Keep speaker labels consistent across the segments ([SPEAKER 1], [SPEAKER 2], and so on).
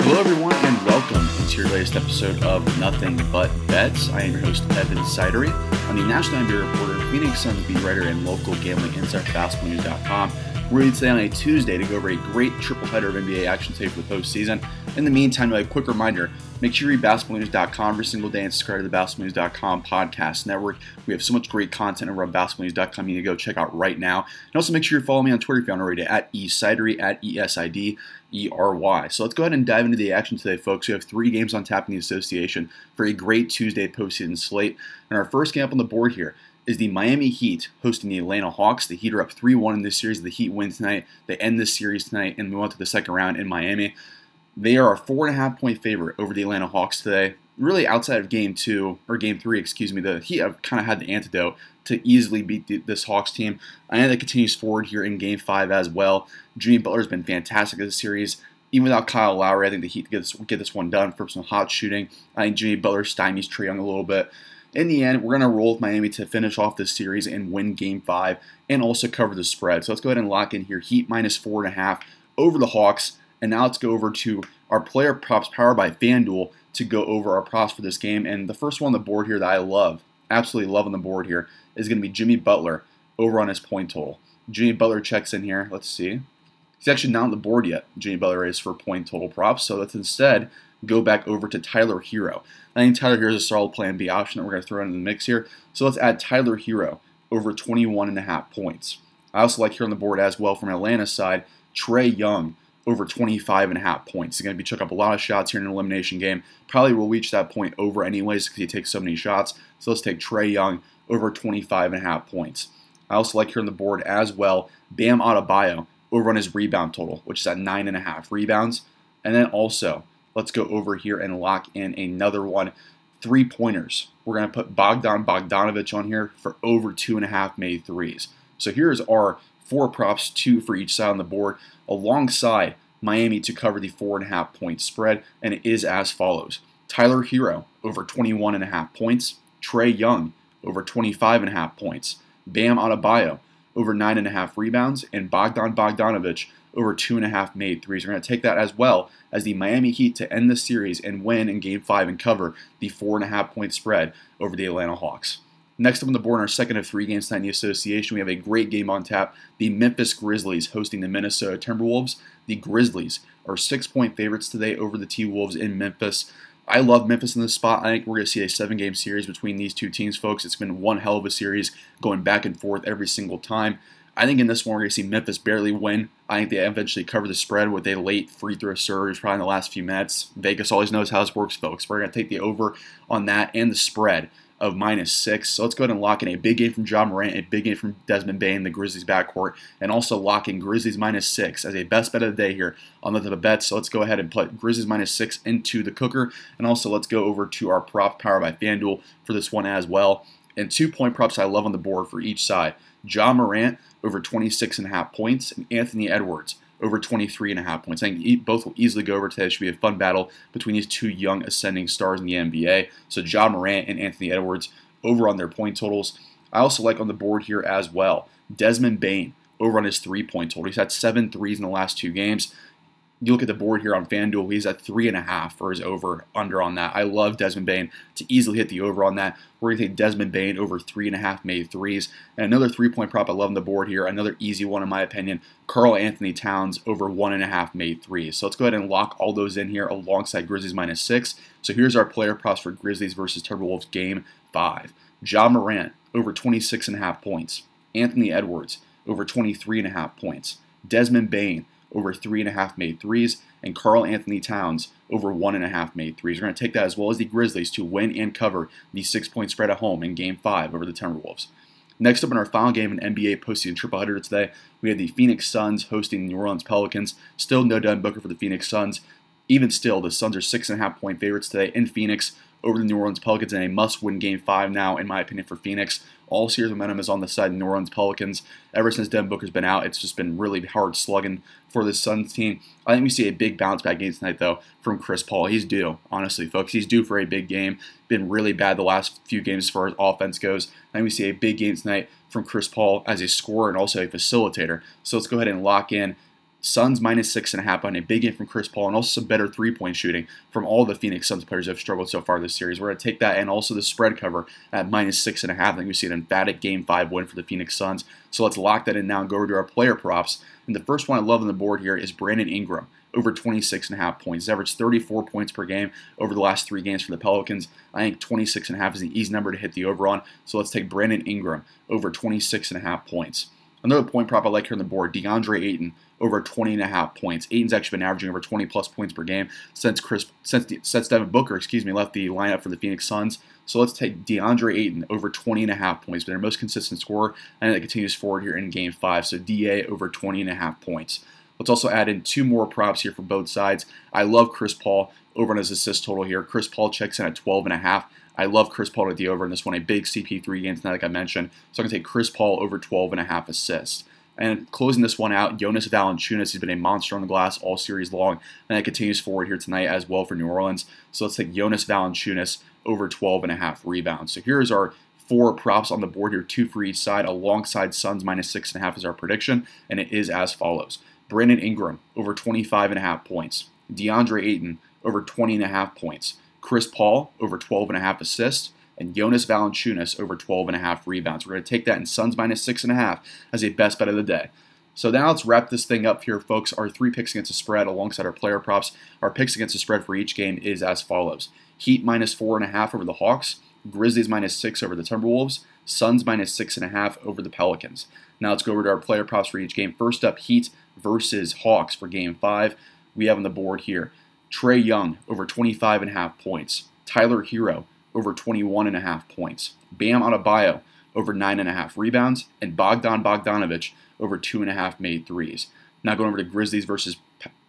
[SPEAKER 1] Hello, everyone, and welcome to your latest episode of Nothing But Bets. I am your host, Evan Sidery. I'm the National NBA reporter, Phoenix Suns beat writer, and local gambling insider BasketballNews.com. We're here today on a Tuesday to go over a great triple header of NBA action today for the postseason. In the meantime, a quick reminder make sure you read BasketballNews.com every single day and subscribe to the BasketballNews.com podcast network. We have so much great content over on BasketballNews.com you need to go check out right now. And also make sure you follow me on Twitter if you haven't already at eSidery, at E S I D E R Y. So let's go ahead and dive into the action today, folks. We have three games on tap in the association for a great Tuesday postseason slate. And our first game up on the board here is the Miami Heat hosting the Atlanta Hawks. The Heat are up 3 1 in this series. The Heat win tonight. They end this series tonight and move on to the second round in Miami. They are a four and a half point favorite over the Atlanta Hawks today. Really, outside of game two, or game three, excuse me, the Heat have kind of had the antidote to easily beat the, this Hawks team. Know that continues forward here in game five as well. Jimmy Butler's been fantastic in this series. Even without Kyle Lowry, I think the Heat get this, get this one done for some hot shooting. I think Jimmy Butler stymies Trae Young a little bit in the end, we're going to roll with Miami to finish off this series and win game five and also cover the spread. So let's go ahead and lock in here. Heat minus four and a half over the Hawks. And now let's go over to our player props powered by FanDuel to go over our props for this game. And the first one on the board here that I love, absolutely love on the board here, is going to be Jimmy Butler over on his point total. Jimmy Butler checks in here. Let's see. He's actually not on the board yet, Jimmy Butler is for point total props. So let's instead go back over to Tyler Herro. I think Tyler Herro is a solid plan B option that we're going to throw into the mix here. So let's add Tyler Herro over 21 and a half points. I also like here on the board as well from Atlanta's side, Trae Young over 25 and a half points. He's going to be chuck up a lot of shots here in an elimination game. Probably will reach that point over anyways because he takes so many shots. So let's take Trae Young over 25 and a half points. I also like here on the board as well, Bam Adebayo over on his rebound total, which is at nine and a half rebounds. And then also let's go over here and lock in another one. Three pointers. We're going to put Bogdan Bogdanovic on here for over two and a half made threes. So here's our four props, two for each side on the board, alongside Miami to cover the four and a half point spread. And it is as follows Tyler Herro over 21 and a half points, Trae Young over 25 and a half points, Bam Adebayo over nine and a half rebounds, and Bogdan Bogdanovic over two and a half made threes. We're going to take that as well as the Miami Heat to end the series and win in Game Five and cover the four and a half point spread over the Atlanta Hawks. Next up on the board our second of three games tonight in the association, we have a great game on tap. The Memphis Grizzlies hosting the Minnesota Timberwolves. The Grizzlies are six point favorites today over the T Wolves in Memphis. I love Memphis in this spot. I think we're going to see a seven game series between these two teams, folks. It's been one hell of a series going back and forth every single time. I think in this one we're going to see Memphis barely win. I think they eventually cover the spread with a late free throw surge, probably in the last few minutes. Vegas always knows how this works, folks. We're going to take the over on that and the spread of minus six. So let's go ahead and lock in a big game from Ja Morant, a big game from Desmond Bane, the Grizzlies backcourt, and also lock in Grizzlies minus six as a best bet of the day here on the bet. So let's go ahead and put Grizzlies minus six into the cooker. And also let's go over to our prop power by FanDuel for this one as well. And two point props I love on the board for each side. Ja Morant over 26 and a half points, and Anthony Edwards over 23 and a half points. I think both will easily go over today. It should be a fun battle between these two young ascending stars in the NBA. So Ja Morant and Anthony Edwards over on their point totals. I also like on the board here as well Desmond Bane over on his three point total. He's had seven threes in the last two games. You look at the board here on FanDuel, he's at three and a half for his over under on that. I love Desmond Bane to easily hit the over on that. We're going to take Desmond Bane over three and a half made threes. And another three point prop I love on the board here, another easy one in my opinion. Karl-Anthony Towns over one and a half made threes. So let's go ahead and lock all those in here alongside Grizzlies minus six. So here's our player props for Grizzlies versus Timberwolves game five. Ja Morant over 26 and a half points. Anthony Edwards over 23 and a half points. Desmond Bane over three and a half made threes, and Karl-Anthony Towns over one and a half made threes. We're going to take that as well as the Grizzlies to win and cover the six point spread at home in game five over the Timberwolves. Next up in our final game in NBA postseason triple header today, we have the Phoenix Suns hosting the New Orleans Pelicans. Still no Devin Booker for the Phoenix Suns. Even still, the Suns are six and a half point favorites today in Phoenix over the New Orleans Pelicans in a must-win game five now, in my opinion, for Phoenix. All series momentum is on the side of New Orleans Pelicans. Ever since Devin Booker's been out, it's just been really hard slugging for this Suns team. I think we see a big bounce back game tonight, though, from Chris Paul. He's due, honestly, folks. He's due for a big game. Been really bad the last few games as far as offense goes. I think we see a big game tonight from Chris Paul as a scorer and also a facilitator. So let's go ahead and lock in Suns minus six and a half on a big game from Chris Paul and also some better three point shooting from all the Phoenix Suns players have struggled so far this series. We're going to take that and also the spread cover at minus six and a half. I think we see an emphatic game five win for the Phoenix Suns. So let's lock that in now and go over to our player props. And the first one I love on the board here is Brandon Ingram over 26 and a half points. He's averaged 34 points per game over the last three games for the Pelicans. I think 26 and a half is an easy number to hit the over on. So let's take Brandon Ingram over 26 and a half points. Another point prop I like here on the board, DeAndre Ayton over 20 and a half points. Ayton's actually been averaging over 20 plus points per game since Chris since since Devin Booker, excuse me, left the lineup for the Phoenix Suns. So let's take DeAndre Ayton over 20 and a half points, been their most consistent scorer, and it continues forward here in game five. So DA over 20 and a half points. Let's also add in two more props here for both sides. I love Chris Paul over on his assist total here. Chris Paul checks in at 12 and a half. I love Chris Paul at the over in this one, a big CP3 game tonight, like I mentioned. So I'm going to take Chris Paul over 12 and a half assists. And closing this one out, Jonas Valanciunas, he's been a monster on the glass all series long, and it continues forward here tonight as well for New Orleans. So let's take Jonas Valanciunas over 12 and a half rebounds. So here's our four props on the board here, two for each side, alongside Suns minus six and a half is our prediction, and it is as follows: Brandon Ingram over 25 and a half points, DeAndre Ayton over 20 and a half points, Chris Paul over 12 and a half assists, and Jonas Valanciunas over 12 and a half rebounds. We're going to take that in Suns minus six and a half as a best bet of the day. So now let's wrap this thing up here, folks. Our three picks against the spread alongside our player props. Our picks against the spread for each game is as follows: Heat minus four and a half over the Hawks, Grizzlies minus six over the Timberwolves, Suns minus six and a half over the Pelicans. Now let's go over to our player props for each game. First up, Heat versus Hawks for game five. We have on the board here Trae Young over 25 and a half points, Tyler Herro over 21 and a half points, Bam Adebayo over nine and a half rebounds, and Bogdan Bogdanovic over two and a half made threes. Now going over to Grizzlies versus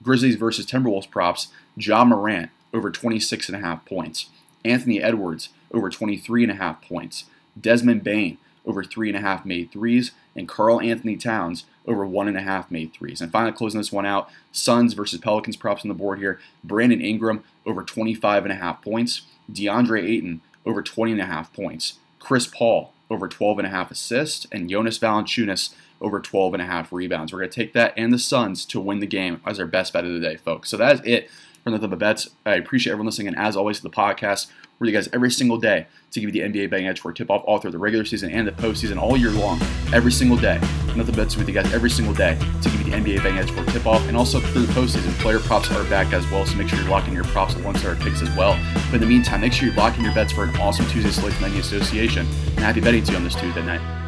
[SPEAKER 1] Grizzlies versus Timberwolves props, Ja Morant over 26 and a half points, Anthony Edwards over 23 and a half points, Desmond Bane over three and a half made threes, and Karl-Anthony Towns over one and a half made threes. And finally, closing this one out, Suns versus Pelicans props on the board here. Brandon Ingram over 25 and a half points, DeAndre Ayton over 20 and a half points, Chris Paul over 12 and a half assists, and Jonas Valanciunas over 12 and a half rebounds. We're going to take that and the Suns to win the game as our best bet of the day, folks. So that is it Nothing But Bets. I appreciate everyone listening, and as always, to the podcast, we're you guys every single day to give you the NBA betting edge for tip off all through the regular season and the postseason all year long, every single day. Nothing Bets to with you guys every single day to give you the NBA betting edge for tip off, and also through the postseason, player props are back as well, so make sure you're locking your props alongside our picks as well. But in the meantime, make sure you're locking your bets for an awesome Tuesday from the Association, and happy betting to you on this Tuesday night.